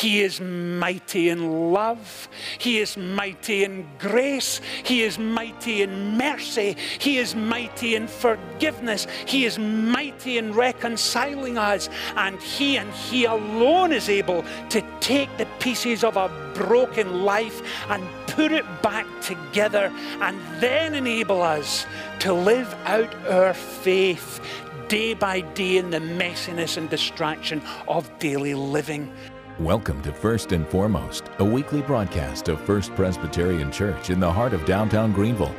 He is mighty in love. He is mighty in grace. He is mighty in mercy. He is mighty in forgiveness. He is mighty in reconciling us. And He and He alone is able to take the pieces of a broken life and put it back together and then enable us to live out our faith day by day in the messiness and distraction of daily living. Welcome to First and Foremost, a weekly broadcast of First Presbyterian Church in the heart of downtown Greenville.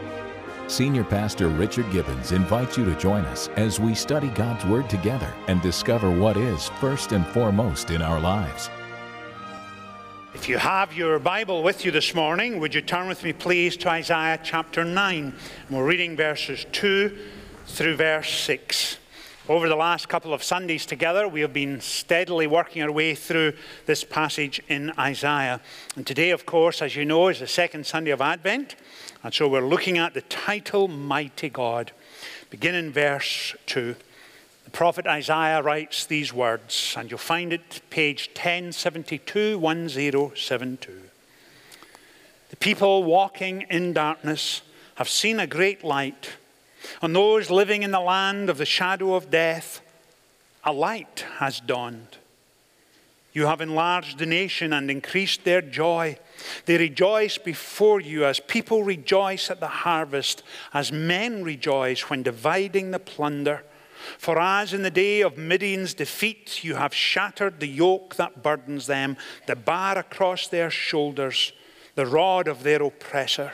Senior Pastor Richard Gibbons invites you to join us as we study God's Word together and discover what is first and foremost in our lives. If you have your Bible with you this morning, would you turn with me, please, to Isaiah chapter 9? And we're reading verses 2 through verse 6. Over the last couple of Sundays together, we have been steadily working our way through this passage in Isaiah. And today, of course, as you know, is the second Sunday of Advent. And so we're looking at the title, Mighty God. Begin in verse 2. The prophet Isaiah writes these words, and you'll find it page 1072, 1072. The people walking in darkness have seen a great light. On those living in the land of the shadow of death, a light has dawned. You have enlarged the nation and increased their joy. They rejoice before you as people rejoice at the harvest, as men rejoice when dividing the plunder. For as in the day of Midian's defeat, you have shattered the yoke that burdens them, the bar across their shoulders, the rod of their oppressor.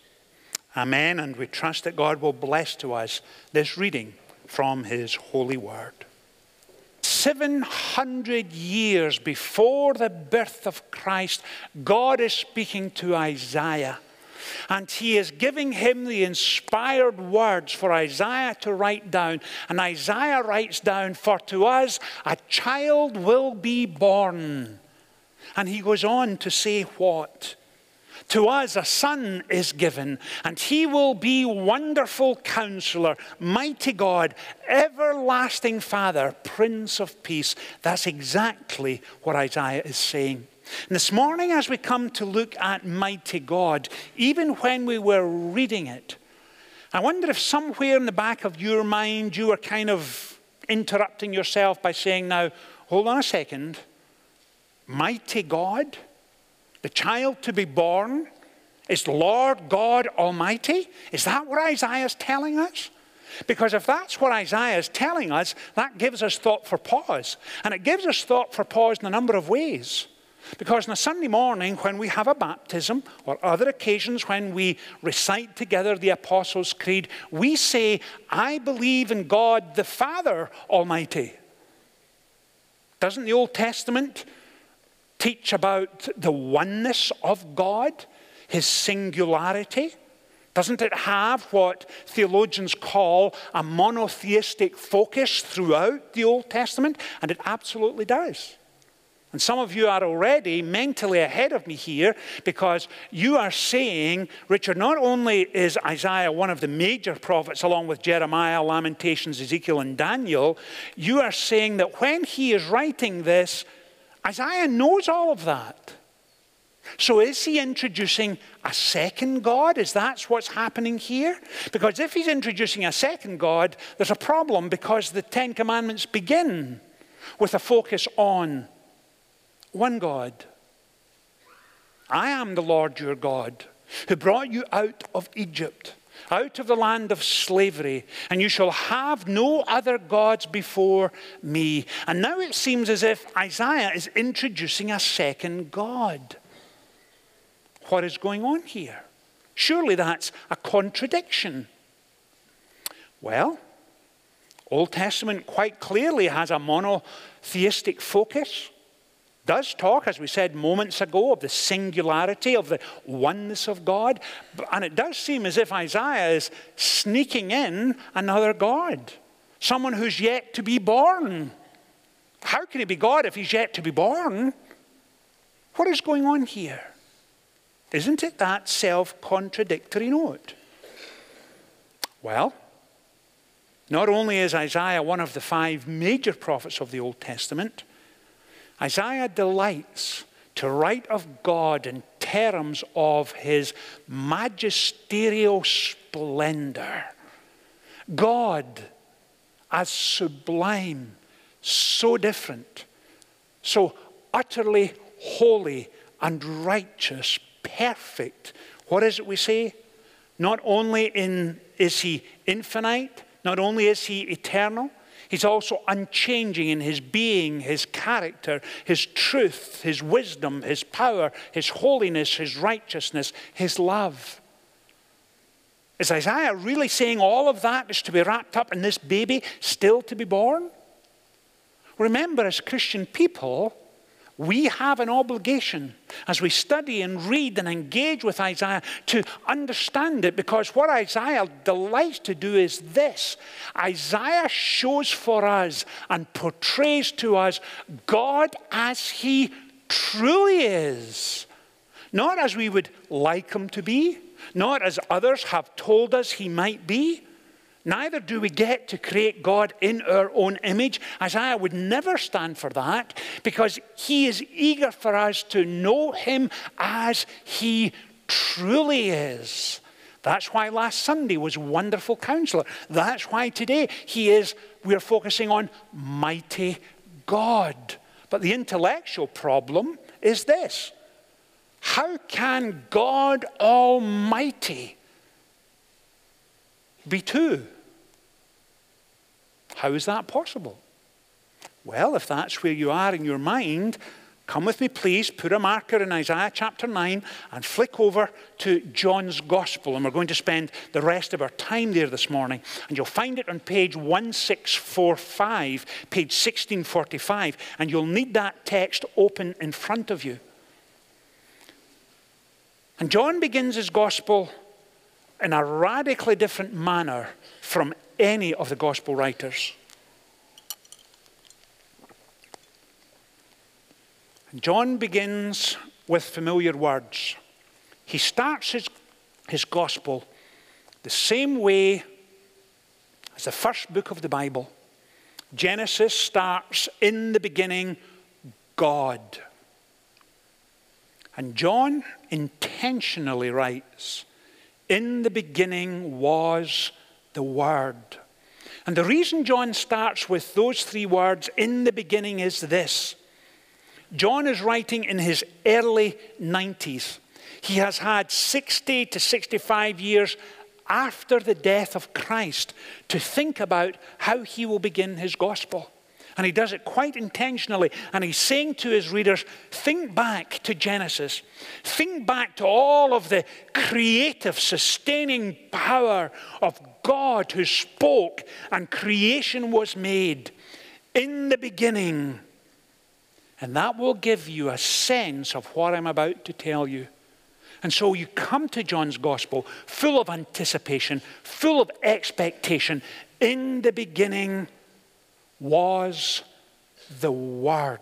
Amen. And we trust that God will bless to us this reading from His holy word. 700 years before the birth of Christ, God is speaking to Isaiah. And he is giving him the inspired words for Isaiah to write down. And Isaiah writes down, For to us a child will be born. And he goes on to say what? To us a son is given, and he will be wonderful counselor, mighty God, everlasting Father, Prince of Peace. That's exactly what Isaiah is saying. And this morning, as we come to look at mighty God, even when we were reading it, I wonder if somewhere in the back of your mind you were kind of interrupting yourself by saying, Now, hold on a second. Mighty God? The child to be born is Lord God Almighty? Is that what Isaiah is telling us? Because if that's what Isaiah is telling us, that gives us thought for pause. And it gives us thought for pause in a number of ways. Because on a Sunday morning, when we have a baptism, or other occasions when we recite together the Apostles' Creed, we say, I believe in God the Father Almighty. Doesn't the Old Testament teach about the oneness of God, his singularity? Doesn't it have what theologians call a monotheistic focus throughout the Old Testament? And it absolutely does. And some of you are already mentally ahead of me here because you are saying, Richard, not only is Isaiah one of the major prophets, along with Jeremiah, Lamentations, Ezekiel, and Daniel, you are saying that when he is writing this, Isaiah knows all of that. So is he introducing a second God? Is that what's happening here? Because if he's introducing a second God, there's a problem because the Ten Commandments begin with a focus on one God. I am the Lord your God who brought you out of Egypt out of the land of slavery, and you shall have no other gods before me. And now it seems as if Isaiah is introducing a second God. What is going on here? Surely that's a contradiction. Well, Old Testament quite clearly has a monotheistic focus does talk, as we said moments ago, of the singularity, of the oneness of God. And it does seem as if Isaiah is sneaking in another God, someone who's yet to be born. How can he be God if he's yet to be born? What is going on here? Isn't it that self contradictory note? Well, not only is Isaiah one of the five major prophets of the Old Testament, Isaiah delights to write of God in terms of his magisterial splendor. God as sublime, so different, so utterly holy and righteous, perfect. What is it we say? Not only in, is he infinite, not only is he eternal, he's also unchanging in his being, his character, his truth, his wisdom, his power, his holiness, his righteousness, his love. Is Isaiah really saying all of that is to be wrapped up in this baby still to be born? Remember, as Christian people, we have an obligation as we study and read and engage with Isaiah to understand it because what Isaiah delights to do is this. Isaiah shows for us and portrays to us God as he truly is, not as we would like him to be, not as others have told us he might be Neither do we get to create God in our own image. Isaiah would never stand for that because he is eager for us to know him as he truly is. That's why last Sunday was wonderful counselor. That's why today he is, we're focusing on mighty God. But the intellectual problem is this How can God Almighty be two? How is that possible? Well, if that's where you are in your mind, come with me, please. Put a marker in Isaiah chapter 9 and flick over to John's Gospel. And we're going to spend the rest of our time there this morning. And you'll find it on page 1645, page 1645. And you'll need that text open in front of you. And John begins his Gospel in a radically different manner from any of the gospel writers. John begins with familiar words. He starts his, his gospel the same way as the first book of the Bible. Genesis starts in the beginning, God. And John intentionally writes, In the beginning was the Word. And the reason John starts with those three words in the beginning is this John is writing in his early 90s. He has had 60 to 65 years after the death of Christ to think about how he will begin his gospel. And he does it quite intentionally. And he's saying to his readers, think back to Genesis. Think back to all of the creative, sustaining power of God who spoke and creation was made in the beginning. And that will give you a sense of what I'm about to tell you. And so you come to John's gospel full of anticipation, full of expectation. In the beginning, was the Word.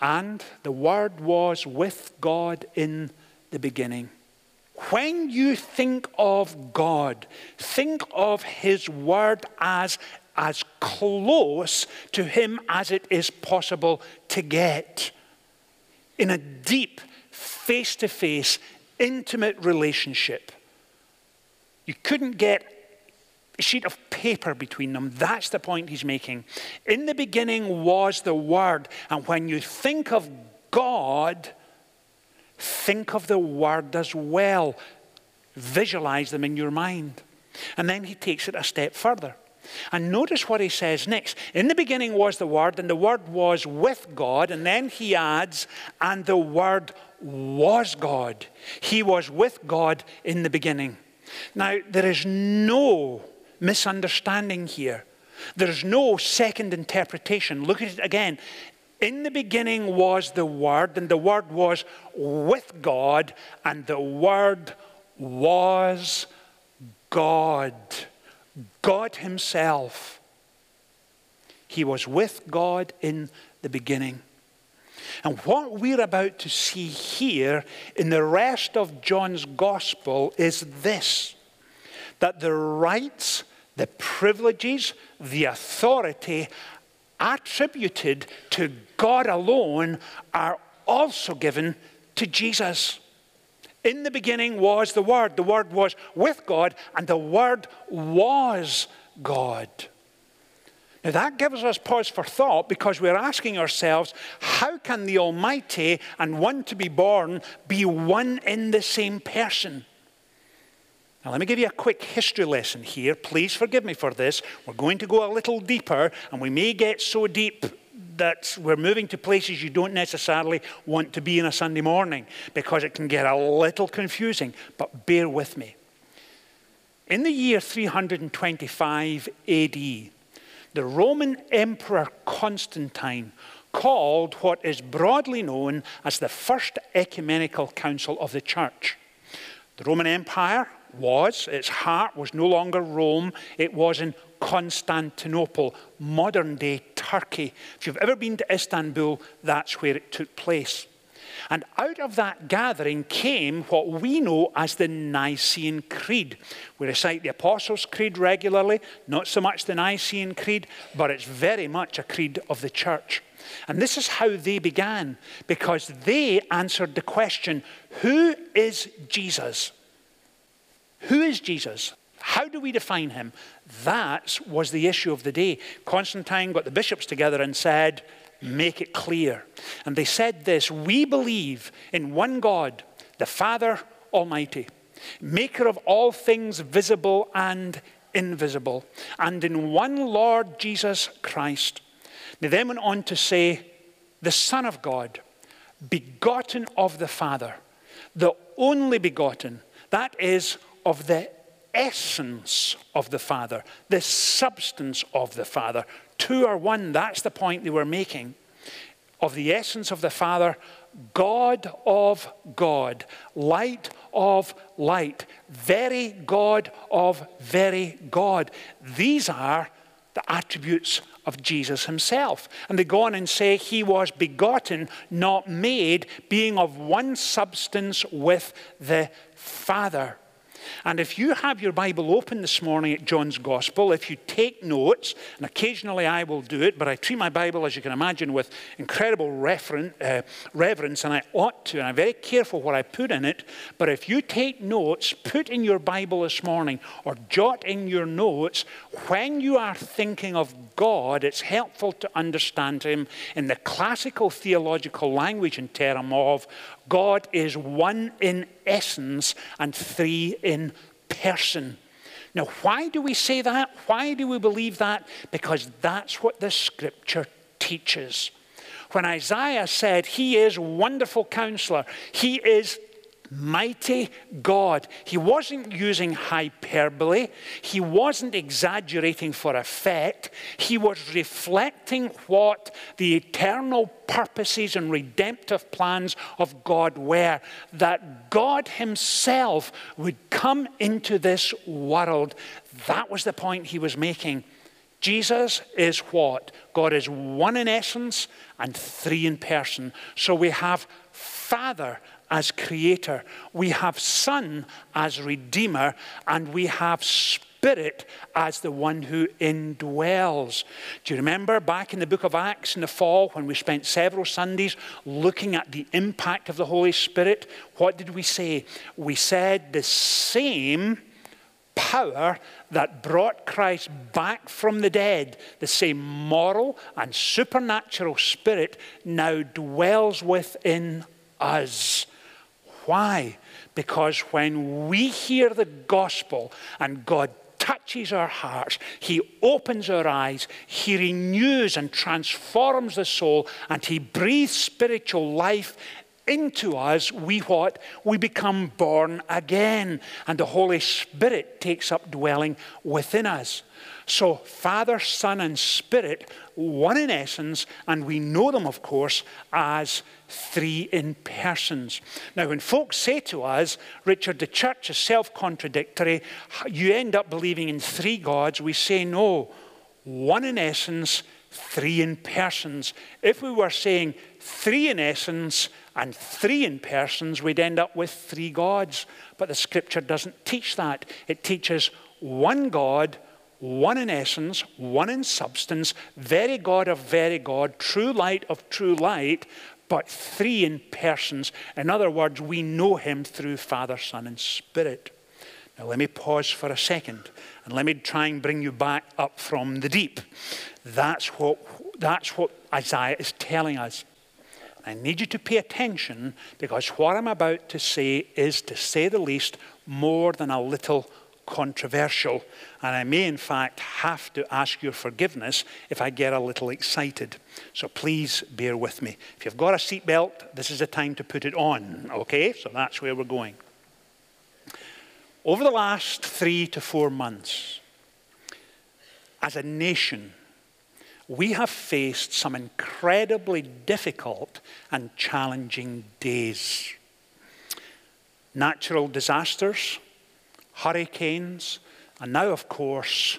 And the Word was with God in the beginning. When you think of God, think of His Word as as close to Him as it is possible to get. In a deep, face to face, intimate relationship. You couldn't get sheet of paper between them. That's the point he's making. In the beginning was the Word. And when you think of God, think of the Word as well. Visualize them in your mind. And then he takes it a step further. And notice what he says next. In the beginning was the Word, and the Word was with God. And then he adds, and the Word was God. He was with God in the beginning. Now, there is no misunderstanding here. There's no second interpretation. Look at it again. In the beginning was the Word, and the Word was with God, and the Word was God. God Himself. He was with God in the beginning. And what we're about to see here in the rest of John's Gospel is this that the rights, the privileges, the authority attributed to God alone are also given to Jesus. In the beginning was the Word. The Word was with God, and the Word was God. Now that gives us pause for thought because we're asking ourselves, how can the Almighty and one to be born be one in the same person? Now, let me give you a quick history lesson here. Please forgive me for this. We're going to go a little deeper, and we may get so deep that we're moving to places you don't necessarily want to be in a Sunday morning because it can get a little confusing. But bear with me. In the year 325 AD, the Roman Emperor Constantine called what is broadly known as the First Ecumenical Council of the Church. The Roman Empire was, its heart was no longer Rome, it was in Constantinople, modern day Turkey. If you've ever been to Istanbul, that's where it took place. And out of that gathering came what we know as the Nicene Creed. We recite the Apostles' Creed regularly, not so much the Nicene Creed, but it's very much a creed of the church. And this is how they began, because they answered the question who is Jesus? Who is Jesus? How do we define him? That was the issue of the day. Constantine got the bishops together and said, Make it clear. And they said this We believe in one God, the Father Almighty, maker of all things visible and invisible, and in one Lord Jesus Christ. They then went on to say, The Son of God, begotten of the Father, the only begotten, that is, of the essence of the Father, the substance of the Father. Two are one, that's the point they were making. Of the essence of the Father, God of God, light of light, very God of very God. These are the attributes of Jesus himself. And they go on and say, He was begotten, not made, being of one substance with the Father. And if you have your Bible open this morning at John's Gospel, if you take notes, and occasionally I will do it, but I treat my Bible, as you can imagine, with incredible uh, reverence, and I ought to, and I'm very careful what I put in it. But if you take notes, put in your Bible this morning, or jot in your notes, when you are thinking of God, it's helpful to understand Him in the classical theological language and term of God is one in essence and three in person. Now, why do we say that? Why do we believe that? Because that's what the scripture teaches. When Isaiah said, He is wonderful counselor, He is mighty God. He wasn't using hyperbole. He wasn't exaggerating for effect. He was reflecting what the eternal purposes and redemptive plans of God were. That God Himself would come into this world. That was the point he was making. Jesus is what? God is one in essence and three in person. So we have Father as creator, we have Son as redeemer, and we have Spirit as the one who indwells. Do you remember back in the book of Acts in the fall when we spent several Sundays looking at the impact of the Holy Spirit? What did we say? We said the same power that brought Christ back from the dead, the same moral and supernatural spirit now dwells within us. Why? Because when we hear the gospel and God touches our hearts, He opens our eyes, He renews and transforms the soul, and He breathes spiritual life into us, we what? We become born again. And the Holy Spirit takes up dwelling within us. So, Father, Son, and Spirit, one in essence, and we know them, of course, as three in persons. Now, when folks say to us, Richard, the church is self contradictory, you end up believing in three gods, we say no. One in essence, three in persons. If we were saying three in essence and three in persons, we'd end up with three gods. But the scripture doesn't teach that. It teaches one God one in essence, one in substance, very God of very God, true light of true light, but three in persons. In other words, we know him through Father, Son, and Spirit. Now, let me pause for a second and let me try and bring you back up from the deep. That's what, that's what Isaiah is telling us. I need you to pay attention because what I'm about to say is, to say the least, more than a little controversial, and I may, in fact, have to ask your forgiveness if I get a little excited. So please bear with me. If you've got a seatbelt, this is the time to put it on, okay? So that's where we're going. Over the last three to four months, as a nation, we have faced some incredibly difficult and challenging days. Natural disasters, hurricanes, and now, of course,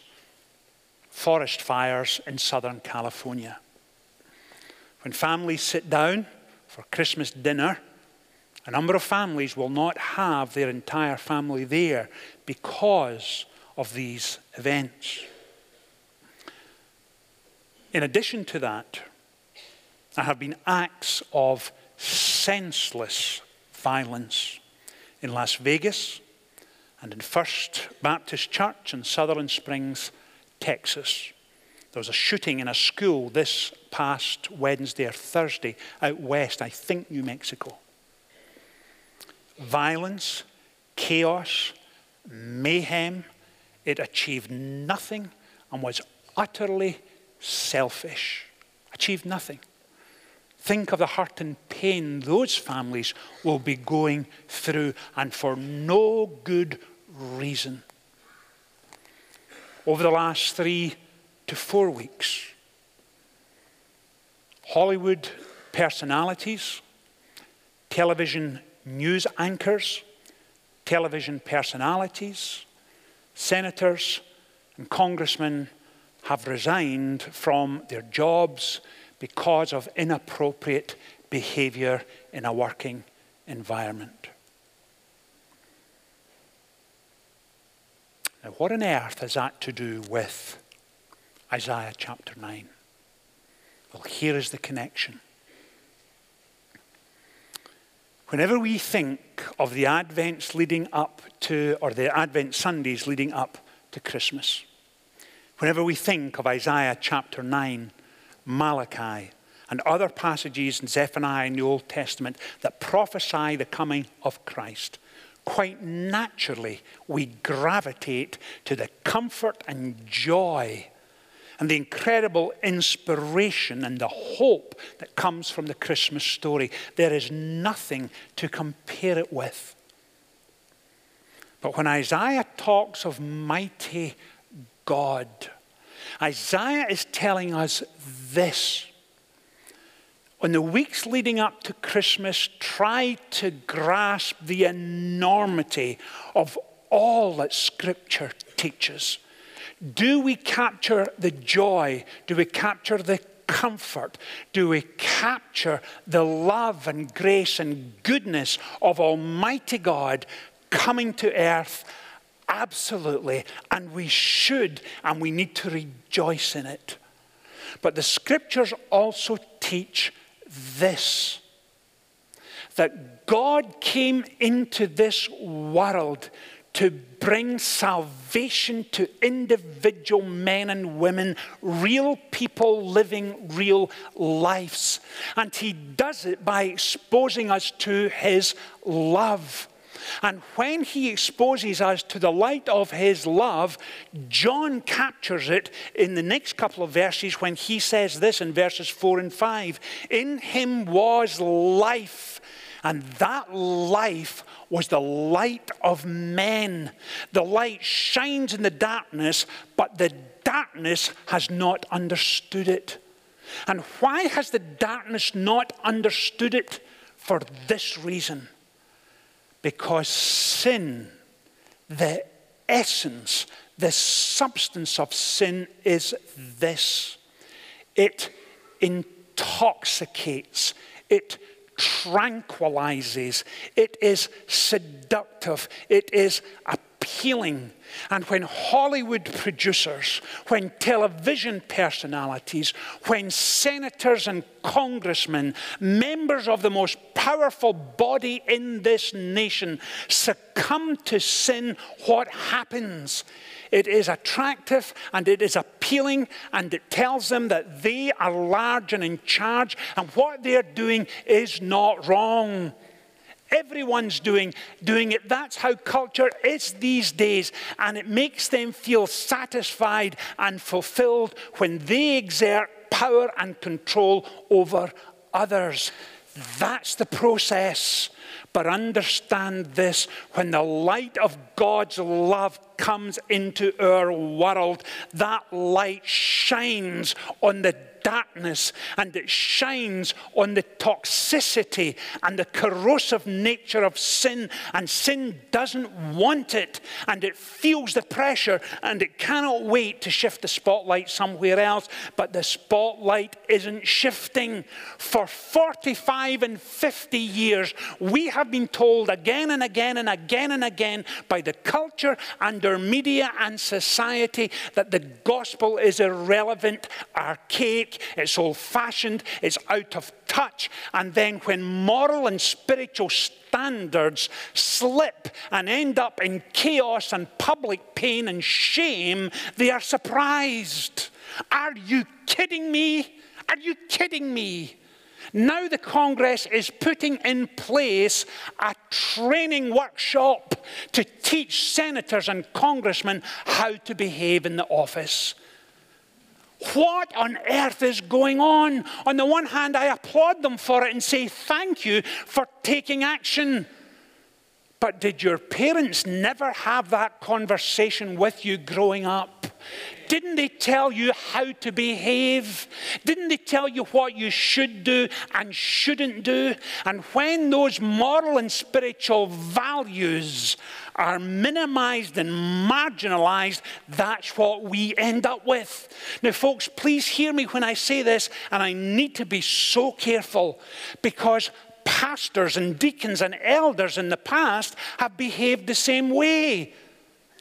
forest fires in Southern California. When families sit down for Christmas dinner, a number of families will not have their entire family there because of these events. In addition to that, there have been acts of senseless violence in Las Vegas, and in First Baptist Church in Sutherland Springs, Texas. There was a shooting in a school this past Wednesday or Thursday out west, I think New Mexico. Violence, chaos, mayhem, it achieved nothing and was utterly selfish. Achieved nothing. Think of the hurt and pain those families will be going through, and for no good reason. Over the last three to four weeks, Hollywood personalities, television news anchors, television personalities, senators, and congressmen have resigned from their jobs because of inappropriate behavior in a working environment. Now, what on earth has that to do with Isaiah chapter 9? Well, here is the connection. Whenever we think of the Advents leading up to, or the Advent Sundays leading up to Christmas, whenever we think of Isaiah chapter 9, Malachi, and other passages in Zephaniah in the Old Testament that prophesy the coming of Christ, quite naturally we gravitate to the comfort and joy and the incredible inspiration and the hope that comes from the Christmas story. There is nothing to compare it with. But when Isaiah talks of mighty God, Isaiah is telling us this. In the weeks leading up to Christmas, try to grasp the enormity of all that Scripture teaches. Do we capture the joy? Do we capture the comfort? Do we capture the love and grace and goodness of Almighty God coming to earth Absolutely. And we should, and we need to rejoice in it. But the scriptures also teach this that God came into this world to bring salvation to individual men and women, real people living real lives. And He does it by exposing us to His love. And when he exposes us to the light of his love, John captures it in the next couple of verses when he says this in verses 4 and 5 In him was life, And that life was the light of men. The light shines in the darkness, but the darkness has not understood it. And why has the darkness not understood it? For this reason because sin, the essence, the substance of sin is this. It intoxicates, it tranquilizes, it is seductive, it is appealing. And when Hollywood producers, when television personalities, when senators and congressmen, members of the most powerful body in this nation, succumb to sin, what happens? It is attractive and it is appealing and it tells them that they are large and in charge and what they're doing is not wrong. Everyone's doing, doing it. That's how culture is these days. And it makes them feel satisfied and fulfilled when they exert power and control over others. That's the process. But understand this when the light of God's love comes into our world, that light shines on the darkness and it shines on the toxicity and the corrosive nature of sin. And sin doesn't want it and it feels the pressure and it cannot wait to shift the spotlight somewhere else. But the spotlight isn't shifting. For 45 and 50 years, we have been told again and again and again and again by the culture and our media and society that the gospel is irrelevant, archaic, it's old fashioned, it's out of touch. And then when moral and spiritual standards slip and end up in chaos and public pain and shame, they are surprised. Are you kidding me? Are you kidding me? Now the Congress is putting in place a training workshop to teach senators and congressmen how to behave in the office. What on earth is going on? On the one hand, I applaud them for it and say thank you for taking action. But did your parents never have that conversation with you growing up? Didn't they tell you how to behave? Didn't they tell you what you should do and shouldn't do? And when those moral and spiritual values are minimized and marginalized, that's what we end up with. Now, folks, please hear me when I say this, and I need to be so careful because pastors and deacons and elders in the past have behaved the same way.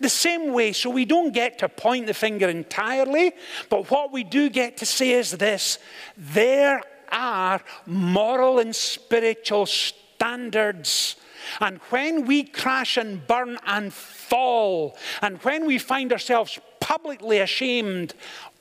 The same way, so we don't get to point the finger entirely, but what we do get to say is this there are moral and spiritual standards. And when we crash and burn and fall, and when we find ourselves publicly ashamed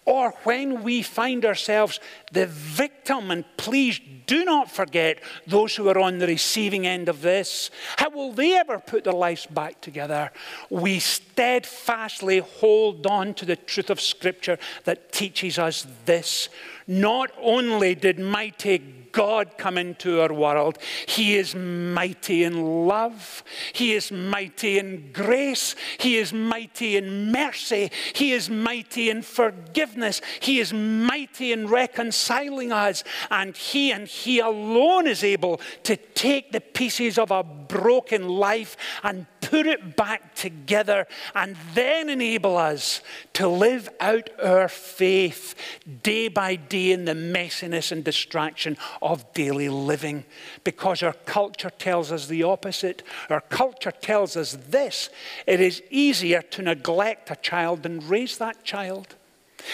or when we find ourselves the victim, and please do not forget those who are on the receiving end of this. How will they ever put their lives back together? We steadfastly hold on to the truth of Scripture that teaches us this. Not only did mighty God come into our world. He is mighty in love. He is mighty in grace. He is mighty in mercy. He is mighty in forgiveness. He is mighty in reconciling us. And He and He alone is able to take the pieces of a broken life and put it back together and then enable us to live out our faith day by day in the messiness and distraction of daily living. Because our culture tells us the opposite. Our culture tells us this it is easier to neglect a child than raise that child.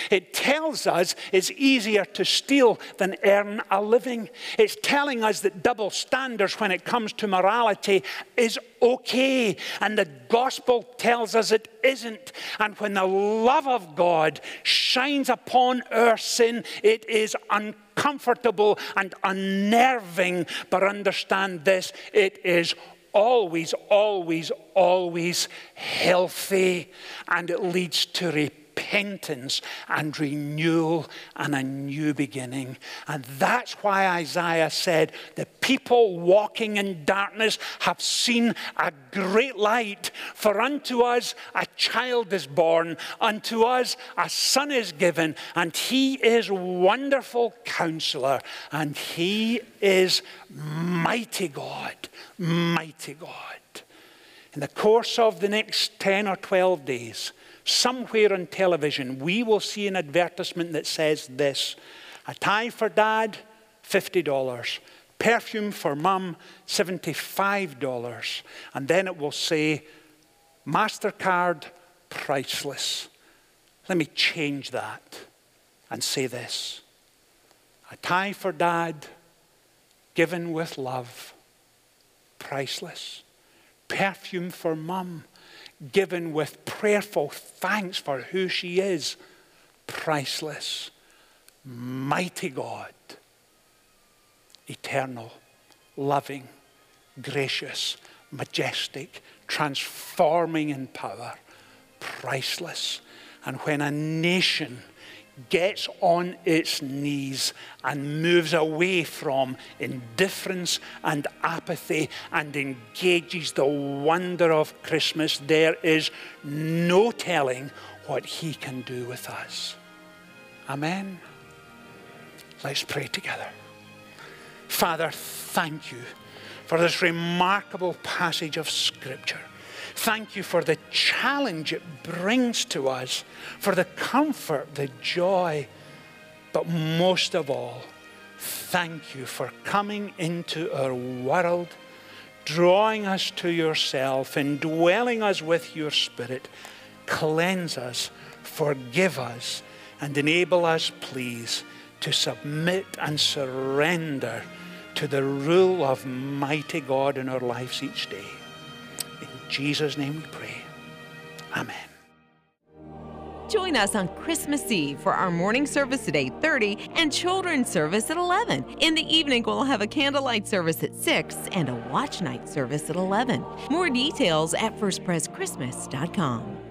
It tells us it's easier to steal than earn a living. It's telling us that double standards when it comes to morality is okay. And the gospel tells us it isn't. And when the love of God shines upon our sin, it is uncomfortable and unnerving. But understand this it is always, always, always healthy. And it leads to repentance repentance and renewal and a new beginning. And that's why Isaiah said, The people walking in darkness have seen a great light. For unto us a child is born, unto us a son is given, and he is wonderful counselor, and he is mighty God, mighty God. In the course of the next 10 or 12 days, somewhere on television, we will see an advertisement that says this a tie for dad, $50. Perfume for mum, $75. And then it will say, MasterCard, priceless. Let me change that and say this a tie for dad, given with love, priceless. Perfume for mum, given with prayerful thanks for who she is, priceless. Mighty God, eternal, loving, gracious, majestic, transforming in power, priceless. And when a nation gets on its knees and moves away from indifference and apathy and engages the wonder of Christmas, there is no telling what He can do with us. Amen. Let's pray together. Father, thank you for this remarkable passage of Scripture. Thank you for the challenge it brings to us, for the comfort, the joy, but most of all, thank you for coming into our world, drawing us to yourself, indwelling us with your Spirit. Cleanse us, forgive us, and enable us, please, to submit and surrender to the rule of mighty God in our lives each day. Jesus' name we pray. Amen. Join us on Christmas Eve for our morning service at 8:30 and children's service at 11. In the evening, we'll have a candlelight service at 6 and a watch night service at 11. More details at firstpreschristmas.com.